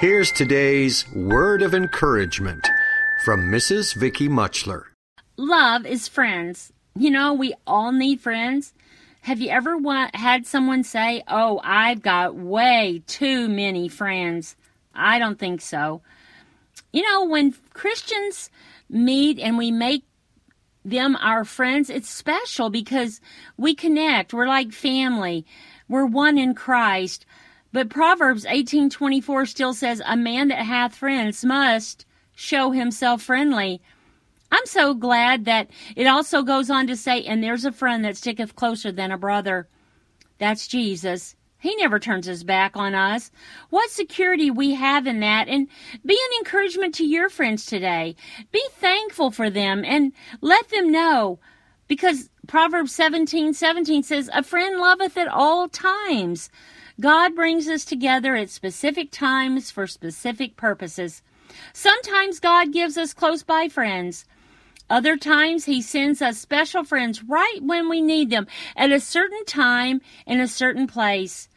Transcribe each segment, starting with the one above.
Here's today's word of encouragement from Mrs. Vicky Muchler. Love is friends. You know, we all need friends. Have you ever had someone say, Oh, I've got way too many friends? I don't think so. You know, when Christians meet and we make them our friends, it's special because we connect. We're like family. We're one in Christ. But Proverbs 18:24 still says a man that hath friends must show himself friendly. I'm so glad that it also goes on to say and there's a friend that sticketh closer than a brother. That's Jesus. He never turns his back on us. What security we have in that and be an encouragement to your friends today. Be thankful for them and let them know because Proverbs 17, 17 says, a friend loveth at all times. God brings us together at specific times for specific purposes. Sometimes God gives us close by friends. Other times he sends us special friends right when we need them at a certain time in a certain place.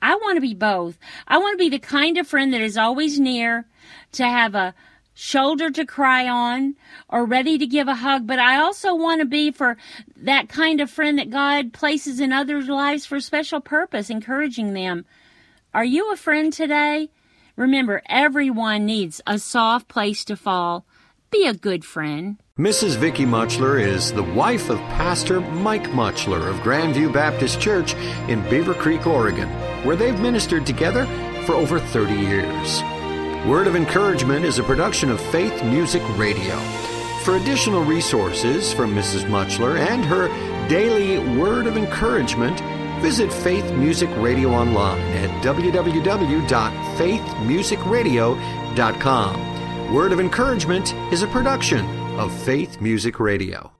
I want to be both. I want to be the kind of friend that is always near, to have a shoulder to cry on or ready to give a hug, but I also want to be for that kind of friend that God places in others' lives for special purpose, encouraging them. Are you a friend today? Remember, everyone needs a soft place to fall. Be a good friend. Mrs. Vicky Muchler is the wife of Pastor Mike Muchler of Grandview Baptist Church in Beaver Creek, Oregon, where they've ministered together for over 30 years. Word of Encouragement is a production of Faith Music Radio. For additional resources from Mrs. Muchler and her daily Word of Encouragement, visit Faith Music Radio online at www.faithmusicradio.com. Word of Encouragement is a production of Faith Music Radio.